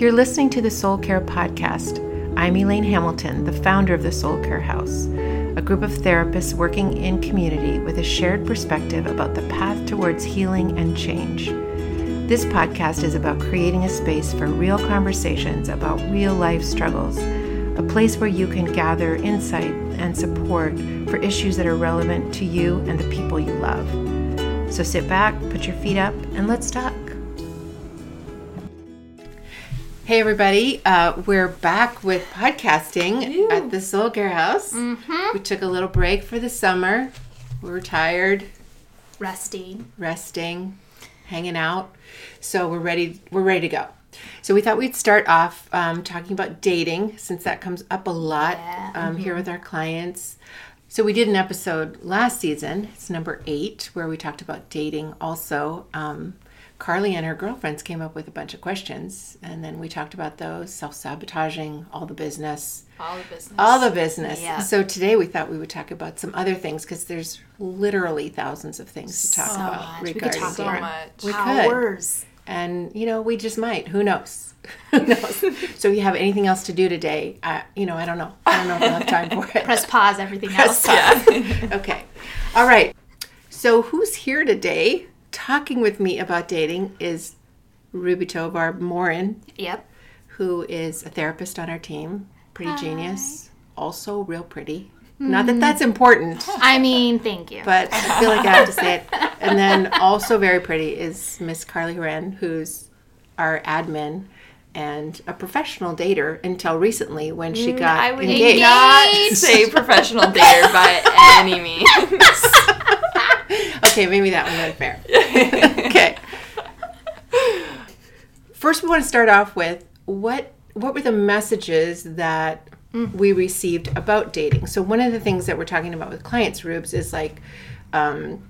You're listening to the Soul Care Podcast. I'm Elaine Hamilton, the founder of the Soul Care House, a group of therapists working in community with a shared perspective about the path towards healing and change. This podcast is about creating a space for real conversations about real life struggles, a place where you can gather insight and support for issues that are relevant to you and the people you love. So sit back, put your feet up, and let's talk. Hey, everybody. Uh, we're back with podcasting at the Soul Care House. We took a little break for the summer. We were tired, resting. resting, hanging out. So we're ready. We're ready to go. So we thought we'd start off um, talking about dating, since that comes up a lot Yeah. um, here with our clients. So we did an episode last season. It's number eight, where we talked about dating. Also, um, Carly and her girlfriends came up with a bunch of questions, and then we talked about those self sabotaging, all the business, All the business. all the business. Yeah. So today we thought we would talk about some other things because there's literally thousands of things to talk So about much. We could talk so dating. much. We could. Hours. And you know, we just might. Who knows? Who knows? so if you have anything else to do today, I, you know, I don't know. I don't know if I'll have time for it. Press pause. Everything else. Yeah. okay. All right. So who's here today talking with me about dating is Ruby Tovar Morin, Yep. who is a therapist on our team. Pretty genius. Also real pretty. Not that hmm. that's important, I mean, thank you. but I feel like I have to say it. And then also very pretty is Miss Carly Wren, who's our admin and a professional dater until recently when she got engaged. I would engaged. Not say professional dater by any means. Okay, maybe that one went fair. okay. First, we want to start off with what what were the messages that we received about dating? So one of the things that we're talking about with clients, Rubes, is like, um,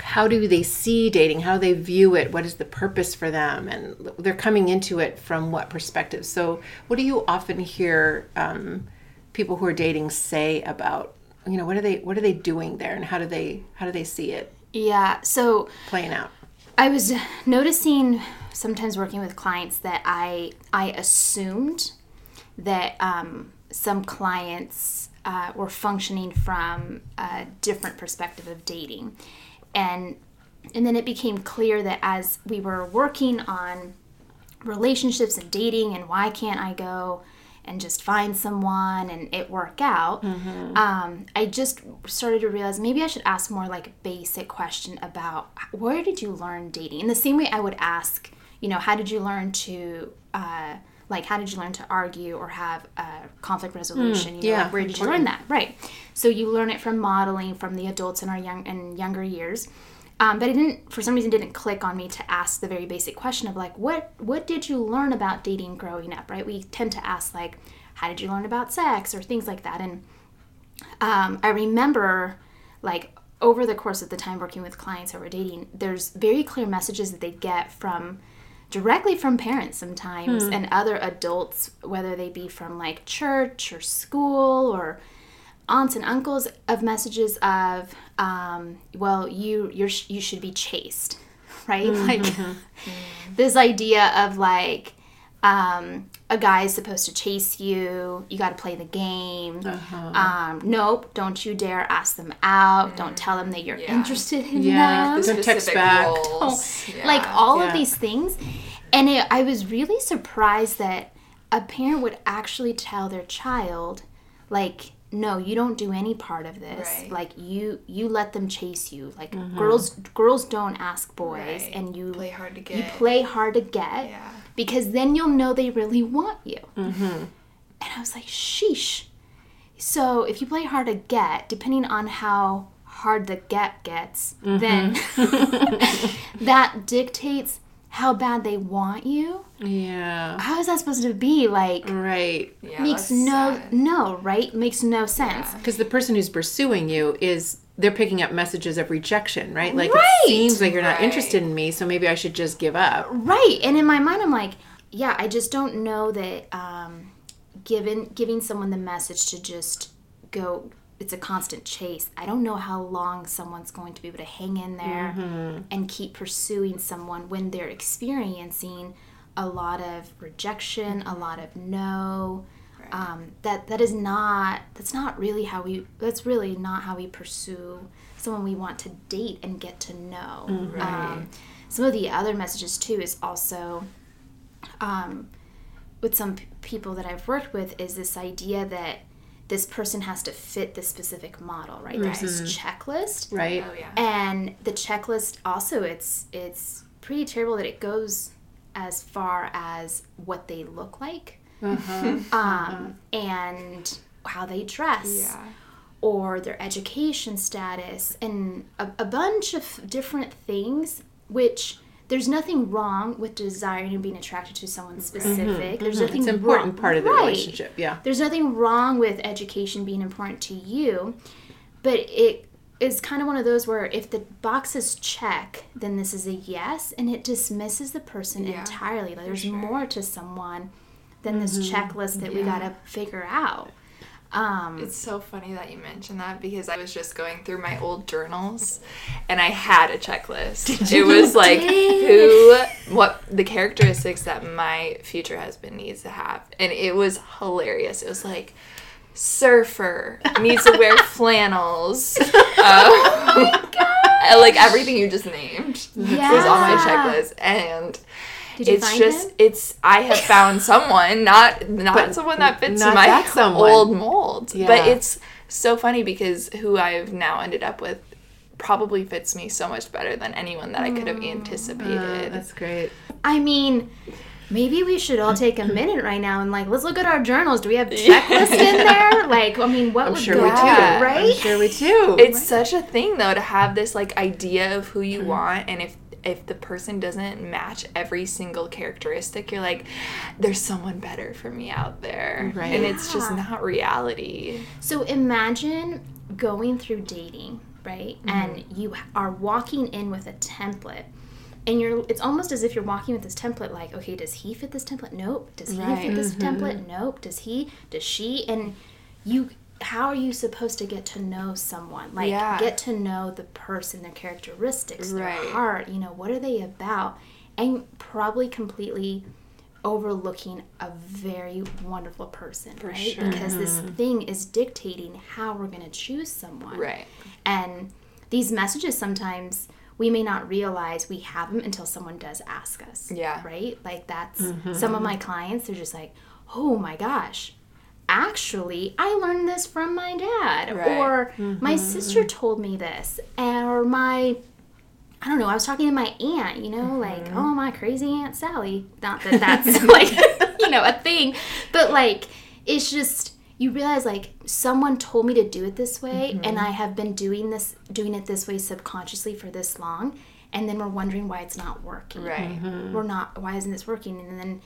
how do they see dating? How do they view it? What is the purpose for them? And they're coming into it from what perspective? So, what do you often hear um, people who are dating say about? You know, what are they what are they doing there, and how do they how do they see it? Yeah. So playing out. I was noticing sometimes working with clients that I I assumed that um, some clients uh, were functioning from a different perspective of dating, and and then it became clear that as we were working on relationships and dating and why can't I go and just find someone and it work out um, i just started to realize maybe i should ask more like basic question about where did you learn dating? In the same way i would ask you know how did you learn to uh, like how did you learn to argue or have uh, conflict resolution? You know, yeah, like, where did you learn that? Right. So you learn it from modeling from the adults in our young and younger years um, but it didn't for some reason didn't click on me to ask the very basic question of like what what did you learn about dating growing up right? We tend to ask like how did you learn about sex or things like that. And um, i remember like over the course of the time working with clients over dating there's very clear messages that they get from directly from parents sometimes and other adults whether they be from like church or school or aunts and uncles of messages of um, well you you're you should be chased right like this idea of like um, a guy is supposed to chase you you got to play the game um, nope don't you dare ask them out don't tell them that you're Yeah. interested in Yeah, them the Don't text Specific back. roles. Yeah. like all Yeah. of these things and it, i was really surprised that a parent would actually tell their child like no you don't do any part of this Right. like you you let them chase you like mm-hmm. girls girls don't ask boys Right. and you play hard to get. you play hard to get Yeah. because then you'll know they really want you mm-hmm. and i was like sheesh so if you play hard to get depending on how hard the get gets then mm-hmm. that dictates how bad they want you Yeah. how is that supposed to be like Right. Yeah, makes no sad. no right makes no sense Because the person who's pursuing you is they're picking up messages of rejection, right? Like Right. it seems like you're not Right. interested in me, so maybe I should just give up. right and in my mind i'm like yeah i just don't know that um given giving someone the message to just go it's a constant chase. I don't know how long someone's going to be able to hang in there and keep pursuing someone when they're experiencing a lot of rejection, a lot of no. Um, that that is not that's not really how we that's really not how we pursue someone we want to date and get to know. Um, some of the other messages too is also um, with some p- people that I've worked with is this idea that this person has to fit this specific model, right? There's this checklist, Right. Oh yeah. and the checklist also it's it's pretty terrible that it goes as far as what they look like, Uh-huh. um, and how they dress Yeah. or their education status and a, a bunch of different things which there's nothing wrong with desiring and being attracted to someone mm-hmm. specific there's mm-hmm. nothing It's an important wrong- part of the Right. relationship. Yeah. there's nothing wrong with education being important to you but it is kind of one of those where if the boxes check then this is a yes and it dismisses the person Yeah, entirely like there's sure. more to someone than this mm-hmm. checklist that we got to figure out um, It's so funny that you mentioned that because I was just going through my old journals and I had a checklist. It was like who what the characteristics that my future husband needs to have. And it was hilarious. It was like surfer, needs to wear flannels. Uh, and, like everything you just named yeah. was on my checklist and Did you it's find just him? it's I have found someone not not But someone that fits not my that someone. old mold. Yeah. But it's so funny because who I've now ended up with probably fits me so much better than anyone that I could have Uh, anticipated. that's great. I mean, maybe we should all take a minute right now and like let's look at our journals. Do we have checklists in there? Like, I mean, what I'm would sure go we do. Yeah. right? I'm sure we do. it's such a thing though to have this like idea of who Mm-hmm. you want and if if the person doesn't match every single characteristic you're like there's someone better for me out there Right. and it's just not reality So imagine going through dating, right? Mm-hmm. And you are walking in with a template. And you're it's almost as if you're walking with this template like, okay, does he fit this template? Nope. Does he Right. fit this template? Mm-hmm. Nope. Does he? Does she? And you how are you supposed to get to know someone? Like Yeah. get to know the person, their characteristics, their Right. heart, you know, what are they about? And probably completely overlooking a very wonderful person, right? sure. Because this mm-hmm. thing is dictating how we're going to choose someone. right And these messages sometimes we may not realize we have them until someone does ask us. Yeah. Right? Like that's mm-hmm. some of my clients, they're just like, oh my gosh, actually, I learned this from my dad. Right. Or mm-hmm. my sister mm-hmm. told me this. Or my I don't know. I was talking to my aunt, you know, like, mm-hmm. oh, my crazy Aunt Sally. Not that that's like, you know, a thing, but like, it's just, you realize like someone told me to do it this way, and I have been doing this, doing it this way subconsciously for this long. And then we're wondering why it's not working. right We're not, why isn't this working? And then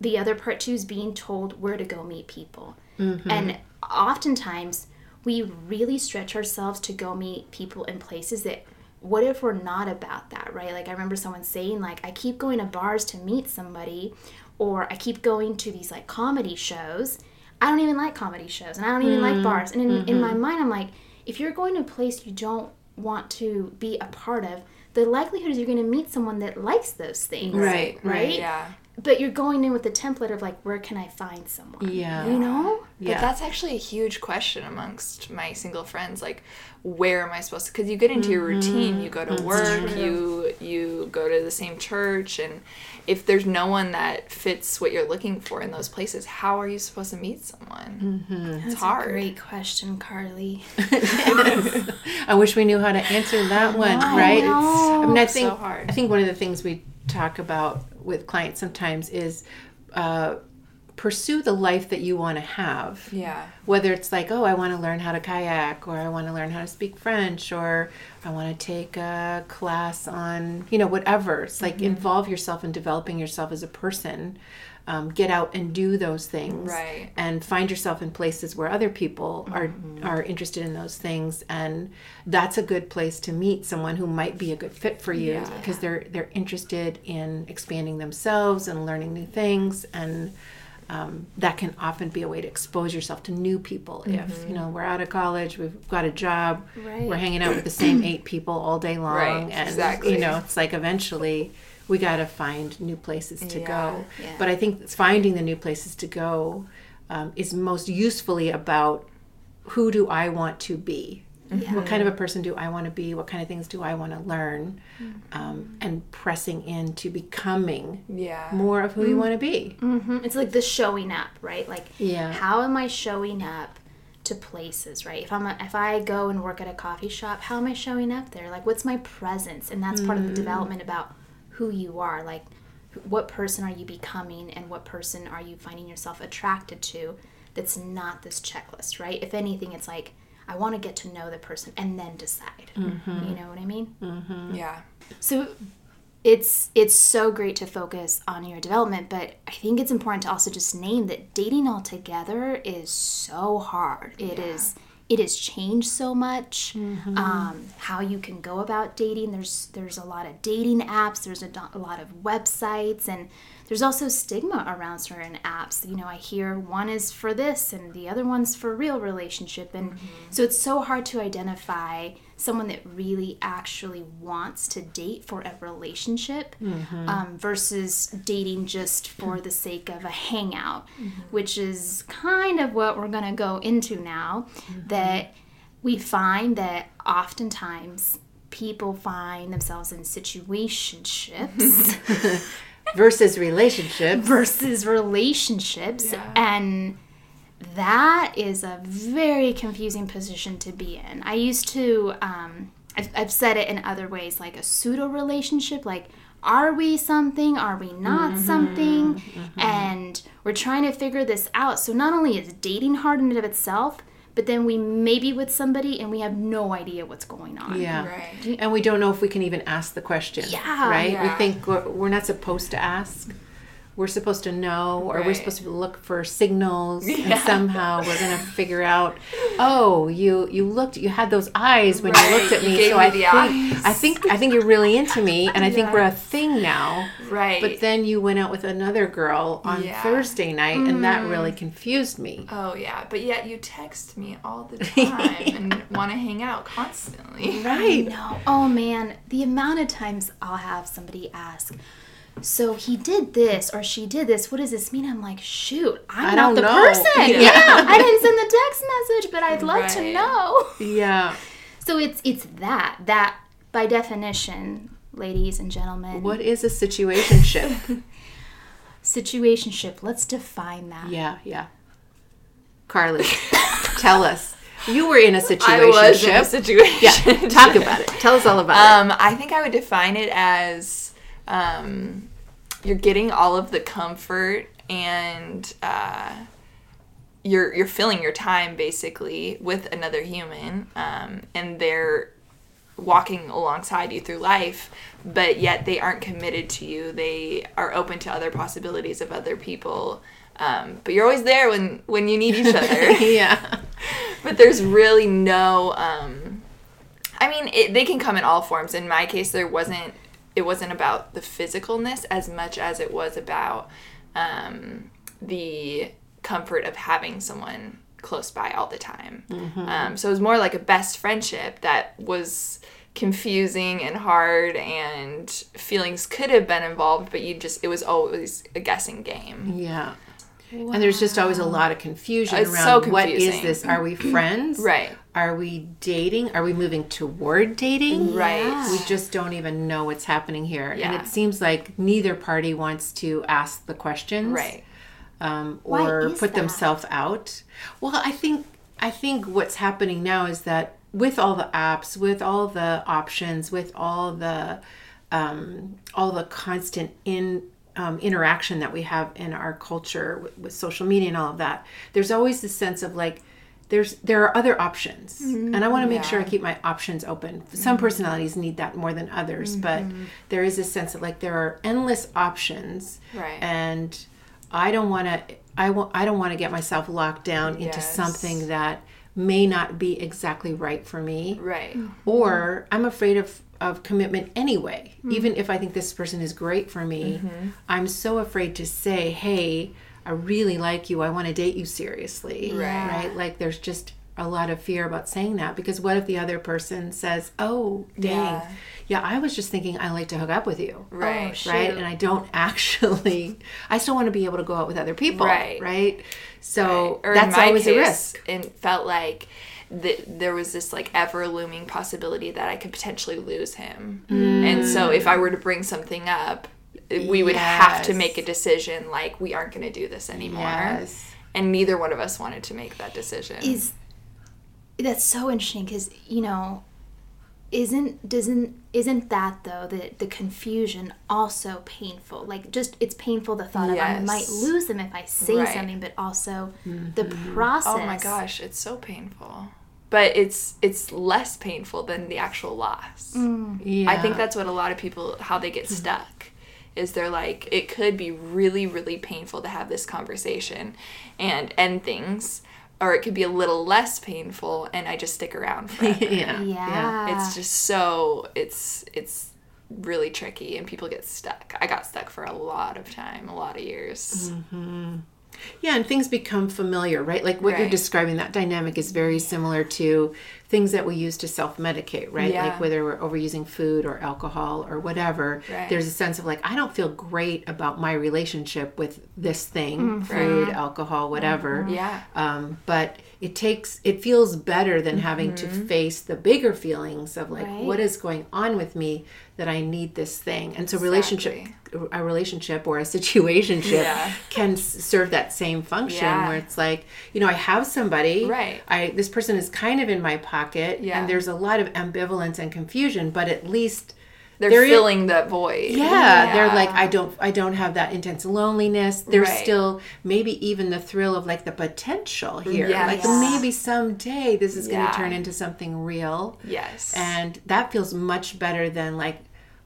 the other part too is being told where to go meet people. Mm-hmm. And oftentimes we really stretch ourselves to go meet people in places that what if we're not about that, right? Like I remember someone saying like I keep going to bars to meet somebody or I keep going to these like comedy shows. I don't even like comedy shows and I don't even like mm. bars. And in, in my mm-hmm. mind I'm like if you're going to a place you don't want to be a part of, the likelihood is you're going to meet someone that likes those things. Right, Right? yeah But you're going in with the template of like, where can I find someone? Yeah. You know? But Yeah. that's actually a huge question amongst my single friends. Like, where am I supposed to? Because you get into your mm-hmm. routine, you go to mm-hmm. work, you you go to the same church, and if there's no one that fits what you're looking for in those places, how are you supposed to meet someone? Mm-hmm. It's That's hard. a great question, Carly. I wish we knew how to answer that one, I right? know. I mean, I So think hard. I think one of the things we talk about with clients sometimes is uh, pursue the life that you want to have. Yeah. Whether it's like, oh, I want to learn how to kayak, or I want to learn how to speak French, or I want to take a class on, you know, whatever. It's like involve yourself in developing yourself as a person. Um, get out and do those things, Right. and find yourself in places where other people are are interested in those things, and that's a good place to meet someone who might be a good fit for you Yeah. because they're they're interested in expanding themselves and learning new things and um, that can often be a way to expose yourself to new people if you know we're out of college we've got a job Right. we're hanging out with the same eight people all day long Right, and exactly. you know it's like eventually we got to find new places to Yeah, go. yeah. But I think finding the new places to go um, is most usefully about who do I want to be? What kind of a person do I want to be? What kind of things do I want to learn? Um, and pressing into becoming Yeah. more of who you want to be. Mhm. It's like the showing up, right? Like, Yeah. how am I showing up to places, right? If I'm a, if I go and work at a coffee shop, how am I showing up there? Like, what's my presence? And that's part of the development about who you are. Like, what person are you becoming, and what person are you finding yourself attracted to? That's not this checklist, right? If anything, it's like I want to get to know the person and then decide. Mm-hmm. You know what I mean? Mm-hmm. Yeah. So it's it's so great to focus on your development, but I think it's important to also just name that dating altogether is so hard. It is it has changed so much. Um, how you can go about dating. There's there's a lot of dating apps. There's a, a lot of websites, and there's also stigma around certain apps. You know, I hear one is for this and the other one's for real relationship, and so it's so hard to identify someone that really actually wants to date for a relationship mm-hmm. um, versus dating just for the sake of a hangout, mm-hmm. which is kind of what we're going to go into now. Mm-hmm. That we find that oftentimes people find themselves in situationships Versus relationships. versus relationships Yeah. and that is a very confusing position to be in i used to um, I've, I've said it in other ways like a pseudo relationship like are we something are we not something and we're trying to figure this out so not only is dating hard in and of itself but then we may be with somebody and we have no idea what's going on Yeah. Right. And we don't know if we can even ask the question. Yeah. Right? We think we're, we're not supposed to ask. We're supposed to know, or we're supposed to look for signals, and somehow we're gonna figure out. Oh, you you looked, you had those eyes when you looked at you me. gave so me I the think eyes. I think I think you're really into me, and I think we're a thing now. Right. But then you went out with another girl on Yeah. Thursday night, and that mm. really confused me. Oh yeah, but yet you text me all the time and want to hang out constantly. Right. No. Oh man, the amount of times I'll have somebody ask, so he did this or she did this. What does this mean? I'm like, shoot, I'm I not don't the know. person. Yeah. Yeah. I didn't send the text message, but I'd love to know. Yeah. So it's it's that that by definition, ladies and gentlemen, What is a situationship? situationship. Let's define that. Yeah, yeah. Carly, tell us. You were in a situation. I was in a situation. Yeah, talk about it. Tell us all about it. Um, I think I would define it as um, you're getting all of the comfort and uh, you're you're filling your time basically with another human, um, and they're walking alongside you through life, but yet they aren't committed to you. They are open to other possibilities of other people. Um, but you're always there when when you need each other yeah. but there's really no um i mean it, they can come in all forms in my case there wasn't it wasn't about the physicalness as much as it was about um the comfort of having someone close by all the time um, so it was more like a best friendship that was confusing and hard and feelings could have been involved but you just it was always a guessing game Yeah. And there's just always a lot of confusion It's around so what is this? Are we friends? Right. Are we dating? Are we moving toward dating? Right. We just don't even know what's happening here. And it seems like neither party wants to ask the questions. right um, or put themselves out. Well, I think I think what's happening now is that with all the apps, with all the options, with all the um, all the constant in um, interaction that we have in our culture with, with social media and all of that, there's always this sense of like there's there are other options. Mm-hmm. And i want to make sure i keep my options open. Some mm-hmm. personalities need that more than others but mm-hmm. there is a sense that like there are endless options. Right. and i don't want to i want i don't want to get myself locked down into Yes. something that may not be exactly right for me. Right. Or i'm afraid of of commitment anyway. Even if i think this person is great for me i'm so afraid to say hey i really like you i want to date you seriously Right. right like there's just a lot of fear about saying that because what if the other person says, "Oh, dang, yeah, Yeah. I was just thinking I like to hook up with you." Oh, right. Oh, right? And I don't actually, I still want to be able to go out with other people, Right. right? So or that's in my always case, a risk. It felt like th- there was this like ever looming possibility that I could potentially lose him, mm. and so if I were to bring something up, we would have to make a decision like we aren't going to do this anymore. Yes. And neither one of us wanted to make that decision. is that's so interesting because you know isn't doesn't isn't that though the the confusion also painful like just it's painful the thought of i might lose them if i say Right. something but also the process oh my gosh, it's so painful. But it's it's less painful than the actual loss. Yeah. I think that's what a lot of people how they get mm-hmm. stuck is they're like it could be really really painful to have this conversation and end things or it could be a little less painful and I just stick around forever. yeah. yeah It's just so it's it's really tricky and people get stuck. I got stuck for a lot of time, a lot of years. Mm-hmm. Yeah, and things become familiar, right? Like what you're describing, that dynamic is very similar to things that we use to self medicate, right? Yeah. Like whether we're overusing food or alcohol or whatever, Right. there's a sense of like, I don't feel great about my relationship with this thing food, alcohol, whatever. Yeah. Um, but it takes, it feels better than having to mm-hmm. face the bigger feelings of like, Right. what is going on with me that I need this thing? And so, relationship, a relationship or a situationship Yeah. can serve that same function Yeah. where it's like you know i have somebody Right. i this person is kind of in my pocket Yeah. and there's a lot of ambivalence and confusion but at least They're There is- filling that void. yeah, they're like i don't i don't have that intense loneliness there's Right. still maybe even the thrill of like the potential here Yes. like Yeah. maybe someday this is going to turn into something real Yes. and that feels much better than like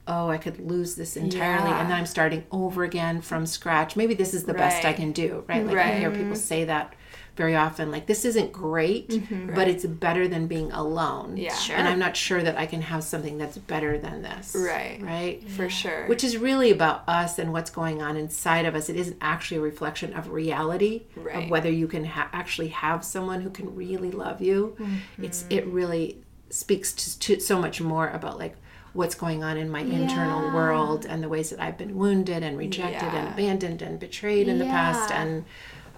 oh i could lose this entirely Yeah. and then i'm starting over again from scratch maybe this is the best i can do right like i hear people say that very often like this isn't great but it's better than being alone Yeah. Sure. and i'm not sure that i can have something that's better than this Right. right for sure. which is really about us and what's going on inside of us. It isn't actually a reflection of reality Right. of whether you can ha- actually have someone who can really love you. It's it really speaks to, to so much more about like what's going on in my internal world and the ways that I've been wounded and rejected and abandoned and betrayed in the past and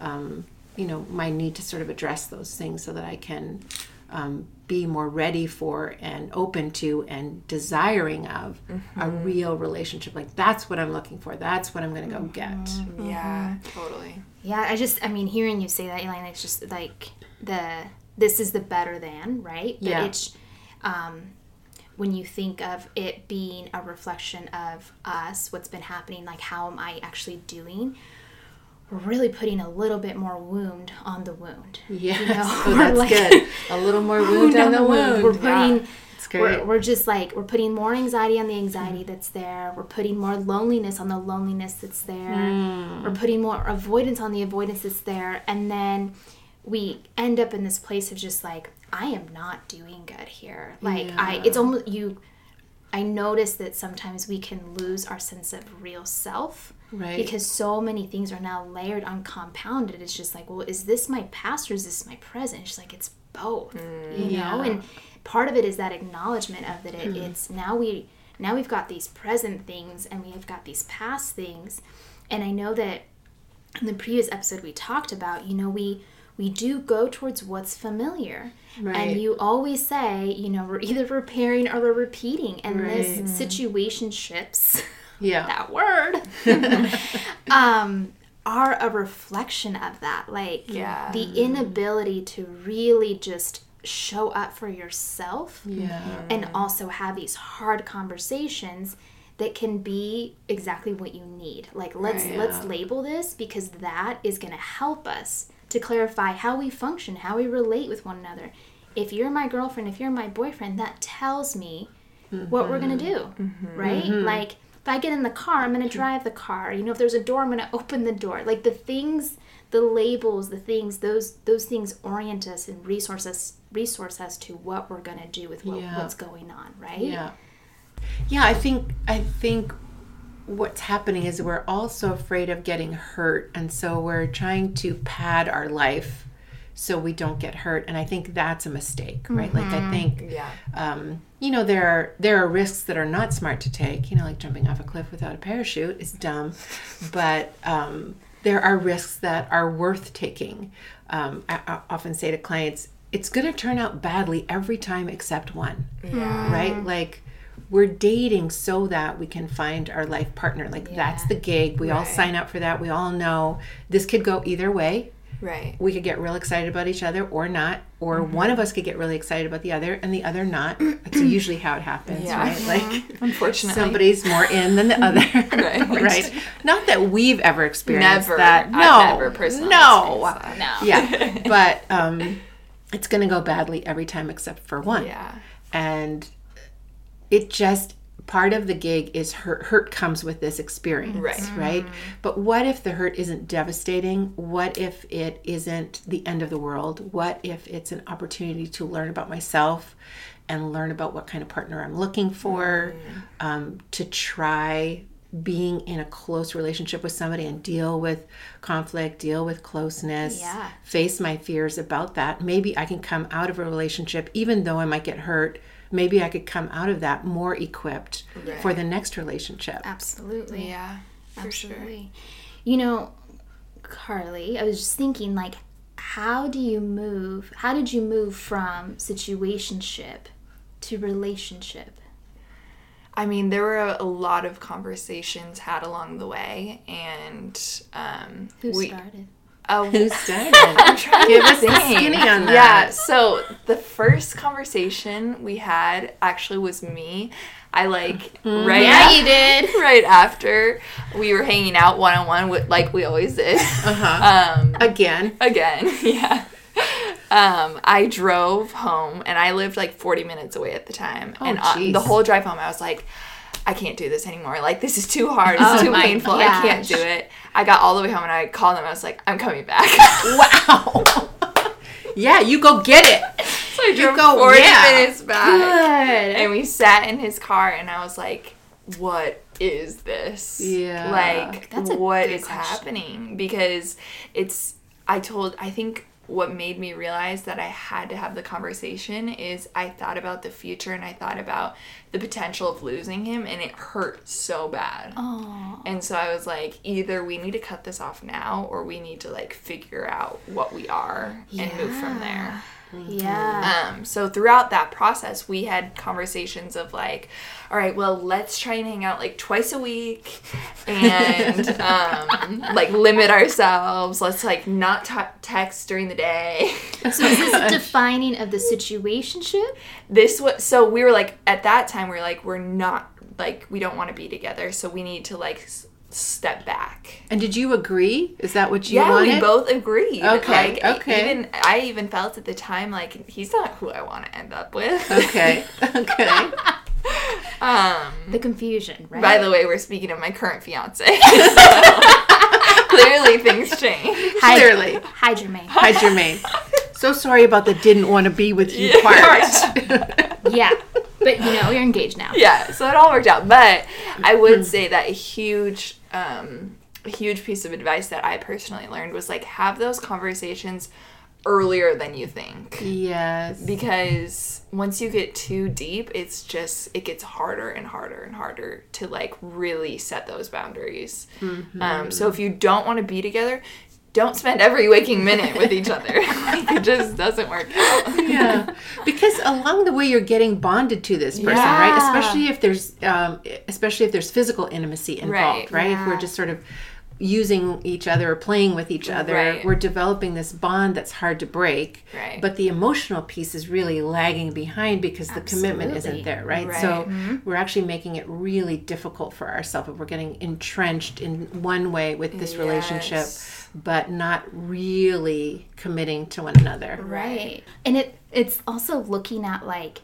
um, you know my need to sort of address those things so that I can um, be more ready for and open to and desiring of a real relationship. Like that's what I'm looking for. That's what I'm going to go get. yeah, totally. Yeah, I just, I mean, hearing you say that, Elaine, it's just like the, this is the better than, right? But Yeah. it's, um, when you think of it being a reflection of us, what's been happening, like how am I actually doing? We're really putting a little bit more wound on the wound. Yeah, You know, oh, we're that's like- good. A little more wound on the wound. We're putting, It's we're. Mm. we're just like we're putting more anxiety on the anxiety that's there we're putting more loneliness on the loneliness that's there Mm. we're putting more avoidance on the avoidance that's there and then we end up in this place of just like i am not doing good here like i it's almost you i notice that sometimes we can lose our sense of real self Right. because so many things are now layered on compounded. It's just like well is this my past or is this my present? It's like it's both mm, you know? Yeah. and part of it is that acknowledgement of that it, mm-hmm. it's now we now we've got these present things and we've got these past things. And i know that in the previous episode we talked about you know we we do go towards what's familiar Right. and you always say you know we're either repairing or we're repeating and Right. this situationships yeah. that word um are a reflection of that like Yeah. the inability to really just show up for yourself Yeah. and also have these hard conversations that can be exactly what you need like let's Right. let's label this because that is going to help us to clarify how we function how we relate with one another. If you're my girlfriend if you're my boyfriend that tells me what we're going to mm-hmm. do mm-hmm. right? Mm-hmm. Like if i get in the car i'm going to drive the car. You know if there's a door i'm going to open the door. Like the things the labels the things those those things orient us and resource us resource us to what we're going to do with what, Yeah. what's going on right? Yeah. Yeah, I think I think what's happening is we're all so afraid of getting hurt and so we're trying to pad our life so we don't get hurt and i think that's a mistake right? Like i think Yeah. um, you know there are there are risks that are not smart to take. You know like jumping off a cliff without a parachute is dumb but um, there are risks that are worth taking. Um, I, I often say to clients it's going to turn out badly every time except one. Yeah. right? Like we're dating so that we can find our life partner like that's the gig we all sign up for that we all know this could go either way Right. we could get real excited about each other or not or one of us could get really excited about the other and the other not that's usually how it happens Yeah. right like Unfortunately. somebody's more in than the other Right. right not that we've ever experienced Never. that I've no never personally no. No. yeah but um it's gonna go badly every time except for one Yeah. and it just part of the gig is hurt hurt comes with this experience Right. right but what if the hurt isn't devastating what if it isn't the end of the world what if it's an opportunity to learn about myself and learn about what kind of partner i'm looking for um, to try being in a close relationship with somebody and deal with conflict deal with closeness Yeah. face my fears about that. Maybe I can come out of a relationship, even though I might get hurt. Maybe I could come out of that more equipped for the next relationship. Absolutely. Yeah. For sure. Absolutely. You know, Carly, I was just thinking like how do you move? How did you move from situationship to relationship? I mean, there were a, a lot of conversations had along the way, and um, Who we. started? Oh, Who started? Give us the Dang. skinny on that. Yeah, so the first conversation we had actually was me. I like right Yeah, af- you did. right after we were hanging out one on one like we always did. Uh-huh. Um Again. again, yeah. Um, I drove home and I lived like 40 minutes away at the time. and uh, jeez. the whole drive home I was like I can't do this anymore. Like this is too hard. It's Oh too painful. I can't do it. I got all the way home and I called them. I was like, I'm coming back. Wow. yeah, you go get it. So I drove go- 40 yeah. minutes back. Good. And we sat in his car, and I was like, what is this? Yeah. Like, That's what is question. happening? Because it's, I told, I think what made me realize that I had to have the conversation is I thought about the future and I thought about the potential of losing him, and it hurt so bad. Oh. And so I was like, either we need to cut this off now, or we need to like figure out what we are and move from there. Yeah. Um, so throughout that process, we had conversations of like, all right, well, let's try and hang out like twice a week, and um, like limit ourselves. Let's like not t- text during the day. So is this a defining of the situationship? this was so we were like at that time we were like we're not like we don't want to be together, so we need to like s- step back. And did you agree? Is that what you yeah, wanted? we both agreed. Okay, Like, okay. Even I even felt at the time like he's not who I want to end up with. Okay. Okay. um. The confusion, right? By the way, we're speaking of my current fiance. So, clearly, things change. Hi, Clearly. Hi, Jermaine. Hi, Jermaine. So sorry about the didn't want to be with you part. yeah. But you know, you're engaged now. Yeah, so it all worked out. But I would say that a huge, um, a huge piece of advice that I personally learned was like have those conversations earlier than you think. yes. because once you get too deep it's just it gets harder and harder and harder to like really set those boundaries um, so if you don't want to be together don't spend every waking minute with each other. Like it just doesn't work out. Yeah. Because along the way you're getting bonded to this person right? Especially if there's um, especially if there's physical intimacy involved Right, right, if we're just sort of using each other or playing with each other Right. we're developing this bond that's hard to break Right. but the emotional piece is really lagging behind because the commitment isn't there right, Right. so mm-hmm. we're actually making it really difficult for ourselves if we're getting entrenched in one way with this relationship but not really committing to one another Right. And it it's also looking at like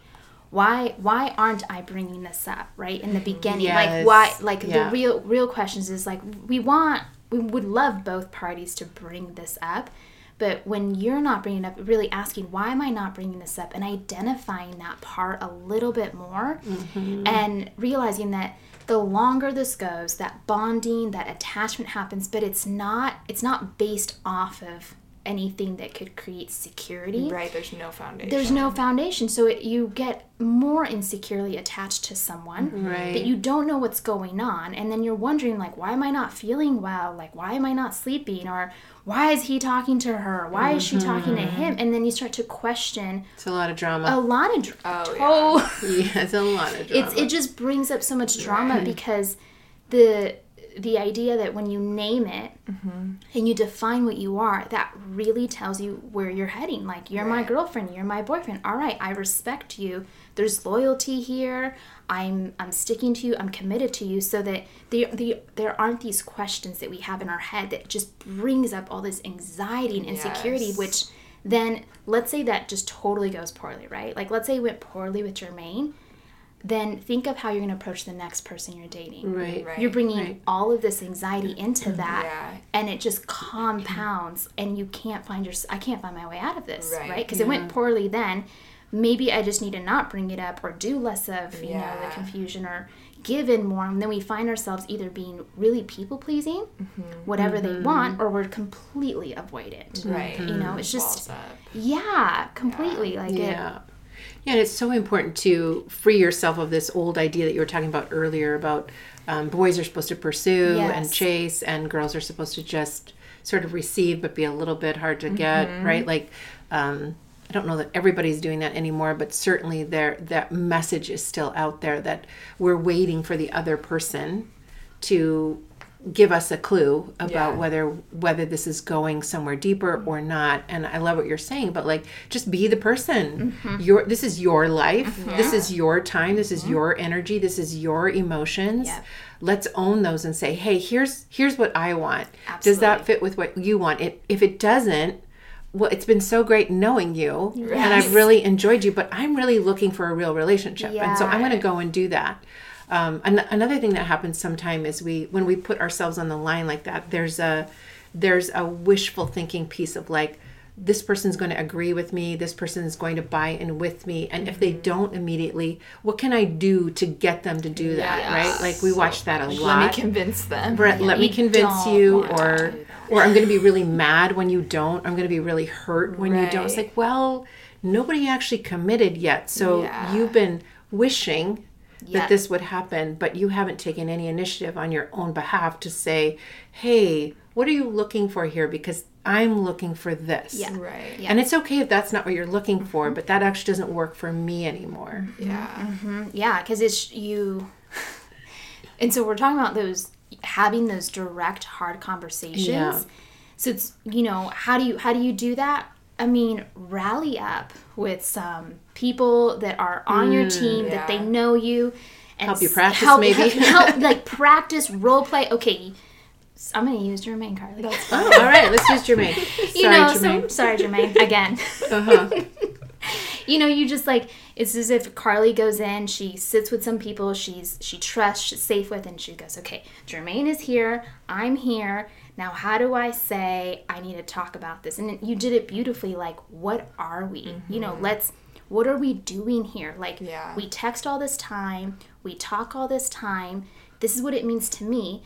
why why aren't I bringing this up right in the mm, beginning? Yes. Like why like Yeah. the real real questions is like we want we would love both parties to bring this up. But when you're not bringing it up, really asking, why am I not bringing this up? And identifying that part a little bit more mm-hmm. and realizing that the longer this goes, that bonding, that attachment happens, but it's not it's not based off of anything that could create security. Right. There's no foundation. There's no foundation, so it, you get more insecurely attached to someone Right. that you don't know what's going on, and then you're wondering like, why am I not feeling well? Like, why am I not sleeping? Or why is he talking to her? Why is she talking to him? Mm-hmm. And then you start to question It's a lot of drama. a lot of. Dr- Oh, yeah. Oh, yeah, it's a lot of drama. it's it just brings up so much drama because the the idea that when you name it mm-hmm. and you define what you are that really tells you where you're heading. Like you're my girlfriend you're my boyfriend. All right i respect you. There's loyalty here. I'm i'm sticking to you. I'm committed to you. So that the, the there aren't these questions that we have in our head that just brings up all this anxiety and insecurity Yes. which then let's say that just totally goes poorly right? Like let's say it went poorly with jermaine then think of how you're going to approach the next person you're dating. right. Right. You're bringing Right. all of this anxiety into that, Yeah. and it just compounds, and you can't find your. I can't find my way out of this, Right. right? Because it went poorly then. Maybe I just need to not bring it up or do less of, you know, the confusion or give in more, and then we find ourselves either being really people pleasing, Mm-hmm. whatever they want, or we're completely avoidant. Right. You know, it's just Balls up. yeah, completely like it. Yeah. And it's so important to free yourself of this old idea that you were talking about earlier about um, boys are supposed to pursue and chase, and girls are supposed to just sort of receive but be a little bit hard to get, right? Like, um, I don't know that everybody's doing that anymore, but certainly there that message is still out there that we're waiting for the other person to give us a clue about Yeah. whether whether this is going somewhere deeper mm-hmm. or not. And i love what you're saying but like just be the person. Mm-hmm. Your this is your life. Mm-hmm. This is your time. This is your energy. This is your emotions. Yep. let's own those and say hey here's here's what i want. Does that fit with what you want? It if it doesn't well it's been so great knowing you and i've really enjoyed you but i'm really looking for a real relationship. And so i'm going to go and do that um, an- another thing that happens sometimes is we when we put ourselves on the line like that there's a there's a wishful thinking piece of like this person's going to agree with me this person is going to buy in with me and if they don't immediately what can i do to get them to do that Yes. right like we watch that a lot Let me convince them. Brett, let me convince you or or i'm going to be really mad when you don't i'm going to be really hurt when you don't. It's like well nobody actually committed yet so Yeah. you've been wishing Yeah. that this would happen but you haven't taken any initiative on your own behalf to say hey what are you looking for here because i'm looking for this Yeah. Right. Yeah. and it's okay if that's not what you're looking for mm-hmm. but that actually doesn't work for me anymore mm-hmm. Yeah. Mm-hmm. Yeah, because it's you. And so we're talking about those having those direct, hard conversations. Yeah. So it's you know how do you how do you do that? I mean, rally up with some people that are on your team that they know you. And Help you practice, help, maybe? help like practice role play. Okay, I'm gonna use Jermaine Carly. oh, all right let's use jermaine you Sorry, know, Jermaine. so sorry, Jermaine, again. uh-huh. you know you just like it's as if carly goes in she sits with some people she's she trusts she's safe with and she goes okay jermaine is here i'm here now how do i say i need to talk about this? And you did it beautifully like what are we? You know mm-hmm. let's what are we doing here? Like Yeah. we text all this time we talk all this time. This is what it means to me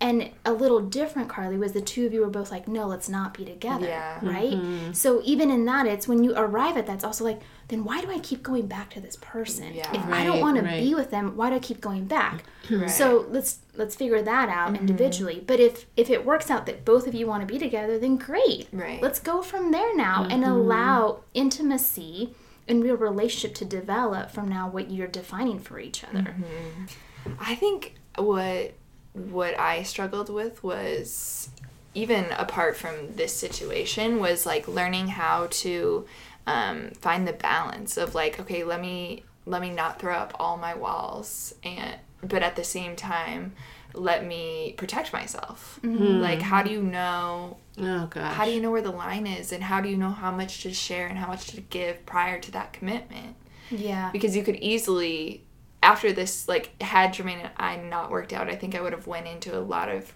and a little different carly was the two of you were both like no let's not be together Yeah. right so even in that it's when you arrive at that it's also like then why do i keep going back to this person Yeah. if i don't Right, want to be with them why do i keep going back Right. so let's let's figure that out Mm-hmm. individually but if if it works out that both of you want to be together then great Right. let's go from there now and Mm-hmm. allow intimacy and real relationship to develop from now what you're defining for each other Mm-hmm. I think what what I struggled with was even apart from this situation was like learning how to um, find the balance of like okay let me let me not throw up all my walls and but at the same time let me protect myself. Like how do you know oh gosh. how do you know where the line is and how do you know how much to share and how much to give prior to that commitment? Yeah. Because you could easily after this like had Jermaine and I not worked out I think I would have went into a lot of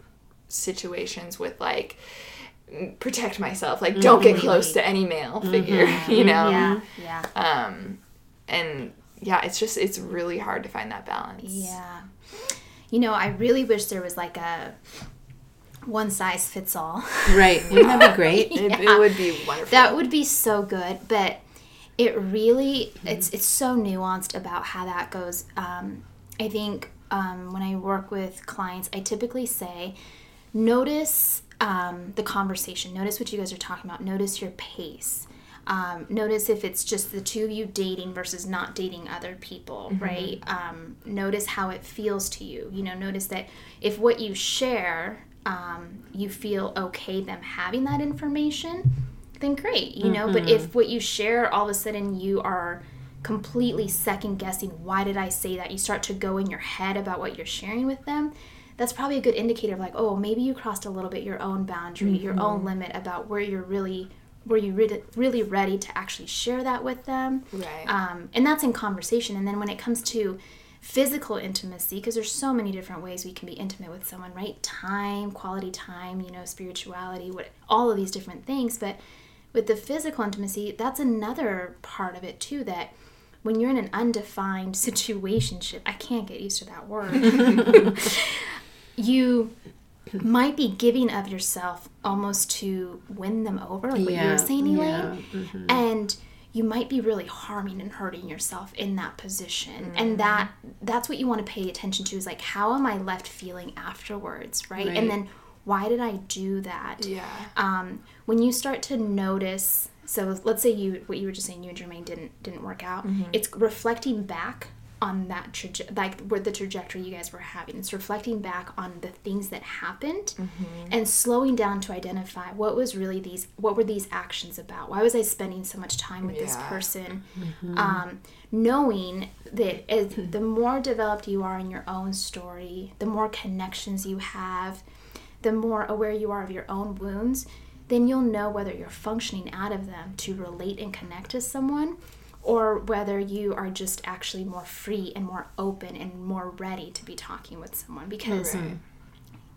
situations with like protect myself like don't get close to any male figure you know yeah yeah um and yeah it's just it's really hard to find that balance Yeah. You know, I really wish there was like a one size fits all. Right. Wouldn't that be great? It, it would be wonderful. That would be so good, but it really it's it's so nuanced about how that goes. Um, I think um, when I work with clients, I typically say, notice um, the conversation. Notice what you guys are talking about. Notice your pace. Um, notice if it's just the two of you dating versus not dating other people, right? Um, notice how it feels to you. You know, notice that if what you share, um, you feel okay them having that information, then great, you know. But if what you share, all of a sudden you are completely second guessing, why did I say that? You start to go in your head about what you're sharing with them. That's probably a good indicator of like, oh, maybe you crossed a little bit your own boundary, your own limit about where you're really, were you really, really ready to actually share that with them. Right. Um, and that's in conversation. And then when it comes to physical intimacy, because there's so many different ways we can be intimate with someone, right? Time, quality time, you know, spirituality, what all of these different things. But with the physical intimacy, that's another part of it too. That when you're in an undefined situationship, I can't get used to that word. you might be giving of yourself almost to win them over, like what you Yeah, were saying, Elaine. yeah, mm-hmm. And you might be really harming and hurting yourself in that position. And that that's what you want to pay attention to is like how am I left feeling afterwards, right? Right. And then why did I do that? yeah. um, when you start to notice so let's say you what you were just saying you and Jermaine didn't didn't work out mm-hmm. it's reflecting back on that traje- like where the trajectory you guys were having. It's reflecting back on the things that happened mm-hmm. and slowing down to identify what was really these what were these actions about? Why was i spending so much time with this Yeah. person? Mm-hmm. Um, knowing that as the more developed you are in your own story the more connections you have the more aware you are of your own wounds, then you'll know whether you're functioning out of them to relate and connect to someone or whether you are just actually more free and more open and more ready to be talking with someone. Because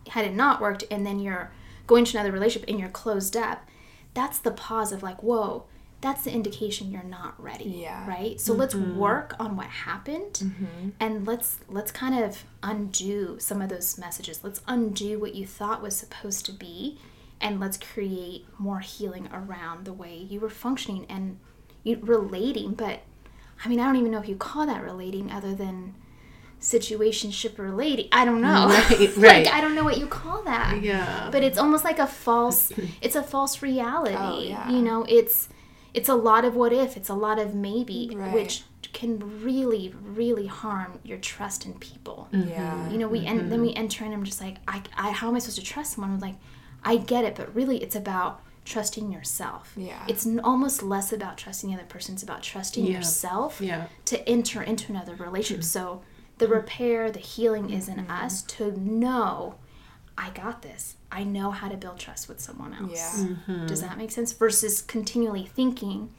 had it not worked and then you're going to another relationship and you're closed up that's the pause of like whoa that's the indication you're not ready Yeah. right? So let's mm-hmm. work on what happened mm-hmm. and let's let's kind of undo some of those messages. Let's undo what you thought was supposed to be and let's create more healing around the way you were functioning and you relating but i mean i don't even know if you call that relating other than situationship relating i don't know Right, like right. i don't know what you call that Yeah. but it's almost like a false it's a false reality Oh, yeah. you know it's it's a lot of what if it's a lot of maybe Right. which can really really harm your trust in people mm-hmm. Yeah. you know we and then mm-hmm. we enter and i'm just like I, I how am i supposed to trust someone I'm like i get it but really it's about trusting yourself Yeah. it's almost less about trusting the other person it's about trusting Yeah. yourself Yeah. to enter into another relationship so the mm-hmm. repair the healing is in mm-hmm. us to know i got this i know how to build trust with someone else Yeah. Mm-hmm. does that make sense versus continually thinking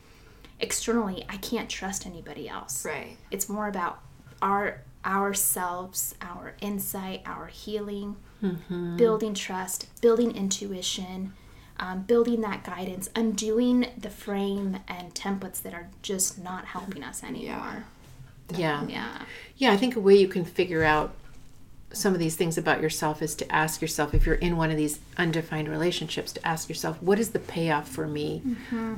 externally i can't trust anybody else Right. it's more about our ourselves our insight our healing building trust building intuition um, building that guidance undoing the frame and templates that are just not helping us anymore. Yeah. yeah. Yeah, I think a way you can figure out some of these things about yourself is to ask yourself if you're in one of these undefined relationships to ask yourself what is the payoff for me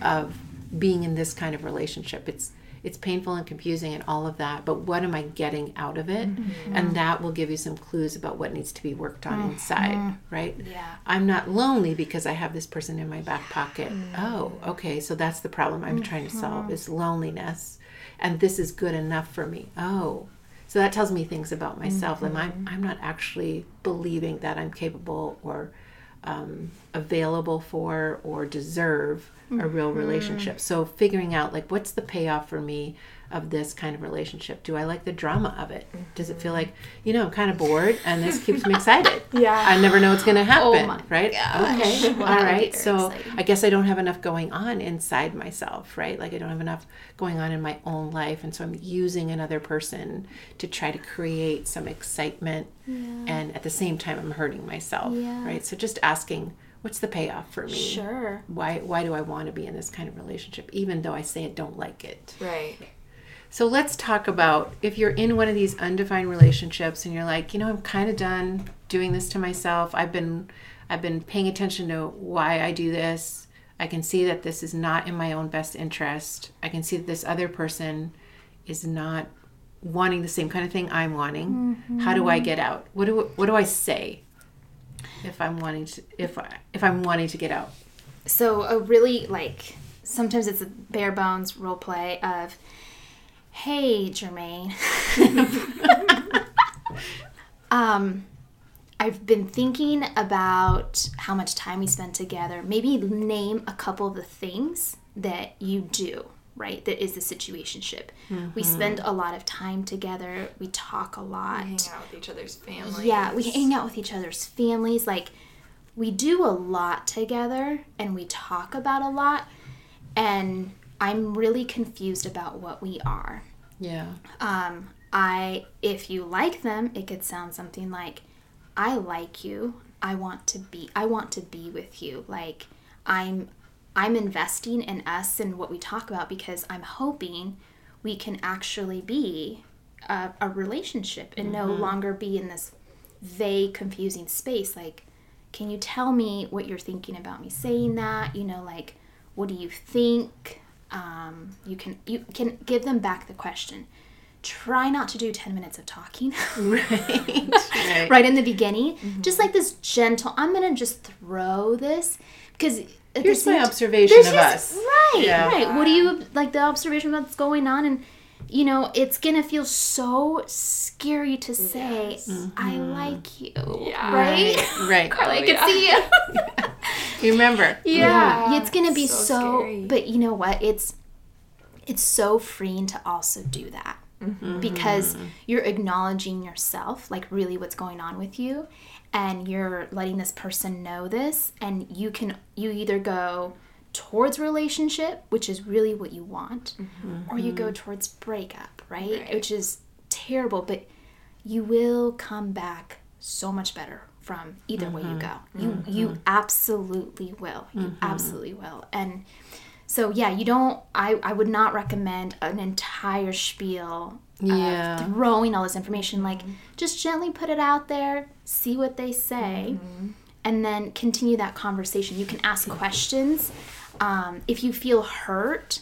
of being in this kind of relationship? It's it's painful and confusing and all of that but what am i getting out of it? Mm-hmm. And that will give you some clues about what needs to be worked on mm-hmm. inside right? Yeah. i'm not lonely because i have this person in my back pocket. Oh okay so that's the problem i'm trying to solve mm-hmm. is loneliness. And this is good enough for me. Oh so that tells me things about myself. And I'm, I'm not actually believing that i'm capable or um, available for or deserve a real relationship. So figuring out like what's the payoff for me of this kind of relationship do i like the drama of it mm-hmm. does it feel like you know i'm kind of bored and this keeps me excited Yeah. i never know what's going to oh happen my right gosh. okay Well, all that would be right so exciting. I guess I don't have enough going on inside myself, right? Like I don't have enough going on in my own life. And so I'm using another person to try to create some excitement. Yeah. And at the same time, I'm hurting myself, Yeah. right? So just asking, what's the payoff for me? sure Why, why do I want to be in this kind of relationship, even though I say I don't like it? Right. So let's talk about if you're in one of these undefined relationships and you're like, you know, I'm kind of done doing this to myself. I've been I've been paying attention to why I do this. I can see that this is not in my own best interest. I can see that this other person is not wanting the same kind of thing I'm wanting. How do I mm-hmm. get out? What do what do I say if I'm wanting to if I if I'm wanting to get out? So a really like sometimes it's a bare bones role play of, hey Jermaine, um, I've been thinking about how much time we spend together. Maybe name a couple of the things that you do. Right, that is the situationship. We spend a lot of time together. We talk a lot. Hang out with each other's families. Yeah, we hang out with each other's families. Like, we do a lot together and we talk about a lot. And I'm really confused about what we are. Yeah. Um, I, if you like them, it could sound something like, I like you. I want to be, I want to be with you. Like, I'm, I'm investing in us and what we talk about because I'm hoping we can actually be a, a relationship and no longer be in this vague, confusing space. Like, can you tell me what you're thinking about me saying that? You know, like, what do you think? Um, you can you can give them back the question. Try not to do ten minutes of talking Right. right. right in the beginning. Just like this gentle. I'm gonna just throw this because Here's my observation of just- us. Right, Yeah. right. What do you like the observation of what's going on and you know, it's gonna feel so scary to say, I mm-hmm. like you. Yeah. Right? Right. Carly, I Oh, can yeah. see you. You remember? Mm-hmm. yeah. It's gonna be so so, but you know what? It's it's so freeing to also do that. Mm-hmm. Because you're acknowledging yourself, like really what's going on with you, and you're letting this person know this, and you can you either go towards relationship, which is really what you want, mm-hmm. or you go mm-hmm. towards breakup, right? Right. Which is terrible, but you will come back so much better from either way you mm-hmm. go. You you absolutely will. You absolutely will. And so yeah, you don't I I would not recommend an entire spiel Yeah. of throwing all this information like just gently put it out there, see what they say. And then continue that conversation. You can ask questions. Um, if you feel hurt,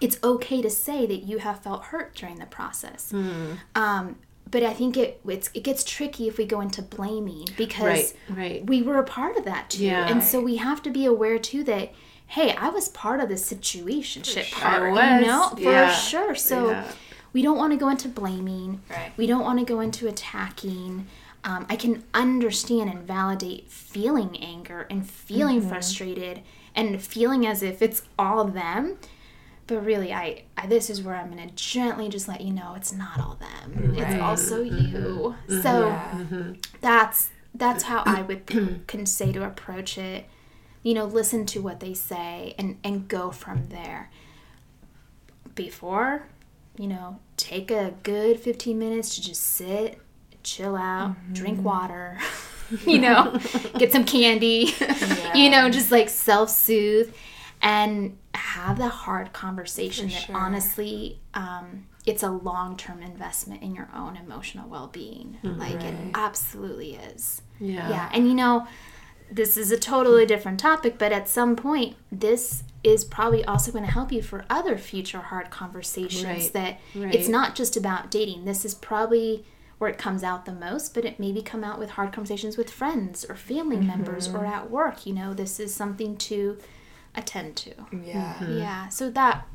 it's okay to say that you have felt hurt during the process. Um, but I think it it's, it gets tricky if we go into blaming because Right, right. we were a part of that too, Yeah. and so we have to be aware too that hey, I was part of the situationship sure. part, I you know, for yeah, sure. So yeah. we don't want to go into blaming. Right. We don't want to go into attacking. Um, I can understand and validate feeling anger and feeling Mm-hmm. frustrated and feeling as if it's all them. But really, I, I this is where I'm gonna gently just let you know it's not all them. It's also Mm-hmm. you. Mm-hmm. So Yeah. Mm-hmm. that's that's how I would can say to approach it. You know, listen to what they say and and go from there. Before, you know, take a good 15 minutes to just sit, chill out, drink mm-hmm. water. you know, get some candy. you know, just like self-soothe and have the hard conversation For that sure. honestly um, it's a long-term investment in your own emotional well-being like it absolutely is Yeah. yeah and you know this is a totally different topic but at some point this is probably also going to help you for other future hard conversations Right, that right. it's not just about dating this is probably where it comes out the most but it maybe come out with hard conversations with friends or family mm-hmm. members or at work you know this is something to attend to Yeah. Mm-hmm. yeah so that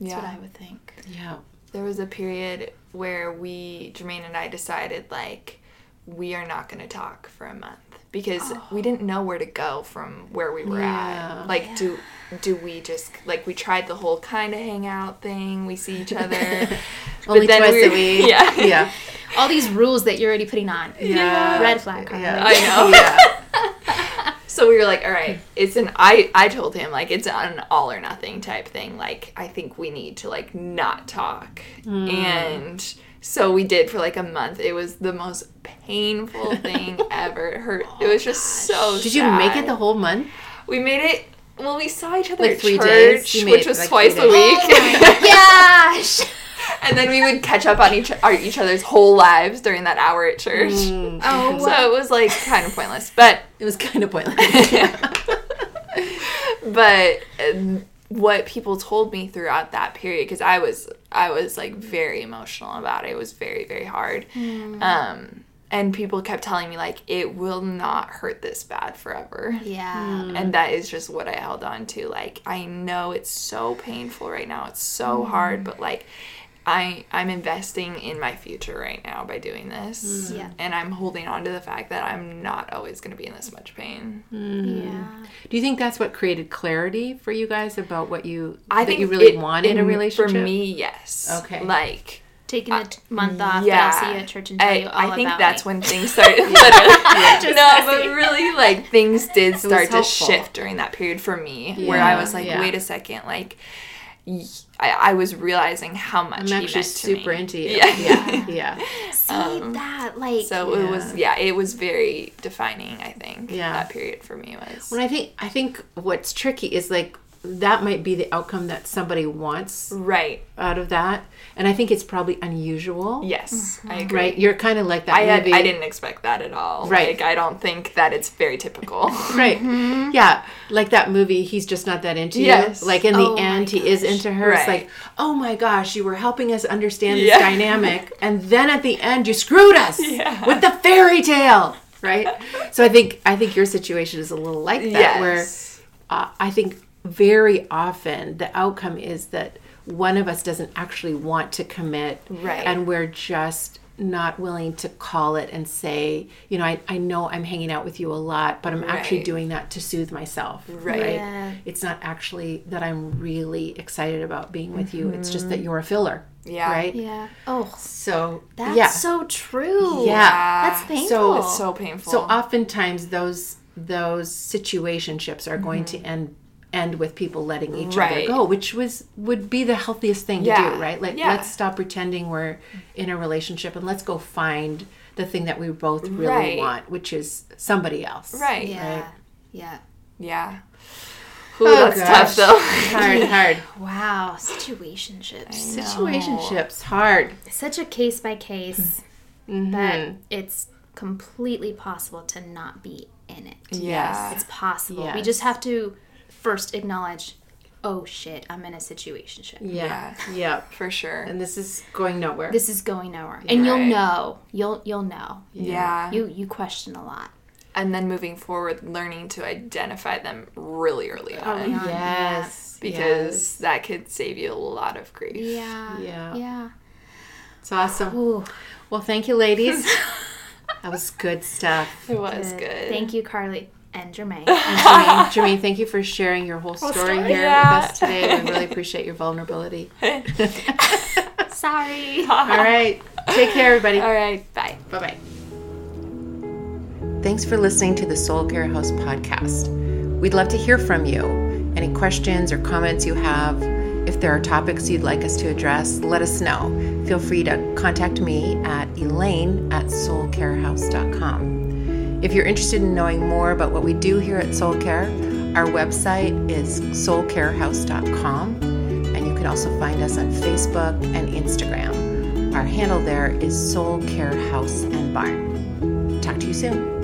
that's Yeah. what i would think Yeah. There was a period where we, Jermaine and I, decided like we are not going to talk for a month because we didn't know where to go from where we were Yeah. at. Like, do do we just like we tried the whole kind of hangout thing? We see each other Only twice we a week. Yeah. Yeah. all these rules that you're already putting on Yeah. red flag Carly. Yeah. I know. Yeah. So we were like, all right, it's an I I told him like it's an all or nothing type thing. Like I think we need to like not talk. Hmm. And so we did for like a month. It was the most painful thing ever. It hurt. it was just so Did you make it the whole month? We made it well, we saw each other Like at three church, days? Which was like, twice three a days. week. Gosh. and then we would catch up on each our, each other's whole lives during that hour at church. Oh, So it was like kind of pointless, but It was kind of pointless. but um, what people told me throughout that period because i was i was like very emotional about it. It was very very hard. Mm. Um and people kept telling me like it will not hurt this bad forever. Yeah. Mm. and that is just what i held on to. Like i know it's so painful right now. It's so mm. hard but like I, I'm investing in my future right now by doing this. Mm. Yeah. And I'm holding on to the fact that I'm not always going to be in this much pain. Mm. Yeah. Do you think that's what created clarity for you guys about what you I that think you really it- want in a relationship? For me, yes. Okay. Like, Taking a t- month off, yeah. but I'll see you at church and tell I, you all I think about that's me. when things started. literally, no, but really, like things did start to helpful. shift during that period for me, where I was like, yeah. wait a second, like. Y- I, I was realizing how much I'm he actually meant to super me. into you. Yeah. yeah, yeah. see um, that, like, So it was, yeah, it was very defining. I think Yeah. that period for me was. When I think I think what's tricky is like that might be the outcome that somebody wants right. out of that, and I think it's probably unusual. Yes, I agree. Right, you're kind of like that I had. I didn't expect that at all. Right. Like I don't think that it's very typical. Right. Yeah. Like that movie, he's just not that into Yes. you. Like in the Oh my end, he is into her. It's like, oh my gosh, you were helping us understand this Yeah. dynamic. And then at the end, you screwed us Yeah. with the fairy tale. Right. So I think, I think your situation is a little like that, where uh, I think very often the outcome is that one of us doesn't actually want to commit. Right. And we're just not willing to call it and say, you know, I, I know I'm hanging out with you a lot, but I'm actually doing that to soothe myself. Right. Yeah. It's not actually that I'm really excited about being with you. It's just that mm-hmm. you're a filler. Yeah. Right. yeah. Oh, So that's yeah. so true. Yeah. That's painful. So- It's so painful. So oftentimes those those situationships are going to mm-hmm. end end with people letting each other go, which was would be the healthiest thing to do, right? Like Yeah. let's stop pretending we're in a relationship and let's go find the thing that we both really Right. want, which is somebody else. right. yeah. Yeah. Yeah. Ooh, Oh, that's gosh. tough though. Hard, hard. Wow. Situationships. Situationships, hard. Such a case by case Mm-hmm. that it's completely possible to not be in it. Yeah. It's possible. We just have to first acknowledge, oh shit, I'm in a situationship. Yeah. Yeah. For sure. And this is going nowhere. This is going nowhere. And you'll Right. know. You'll you'll know. yeah. You you question a lot. and then moving forward, learning to identify them really early on. Early on. yes. Because yes. that could save you a lot of grief. Yeah. Yeah. Yeah. It's awesome. Ooh, Well, thank you, ladies. that was good stuff. It was good. good. Thank you, Carly and Jermaine. And Jermaine, Jermaine, thank you for sharing your whole story, story. here Yeah. with us today. We really appreciate your vulnerability. Sorry. All right. Take care, everybody. All right. Bye. Bye bye. Thanks for listening to the Soul Care House podcast. We'd love to hear from you. Any questions or comments you have, if there are topics you'd like us to address, let us know. Feel free to contact me at elaine at soulcarehouse.com. If you're interested in knowing more about what we do here at Soul Care, our website is soulcarehouse.com, and you can also find us on Facebook and Instagram. Our handle there is Soul Care House and Barn. Talk to you soon.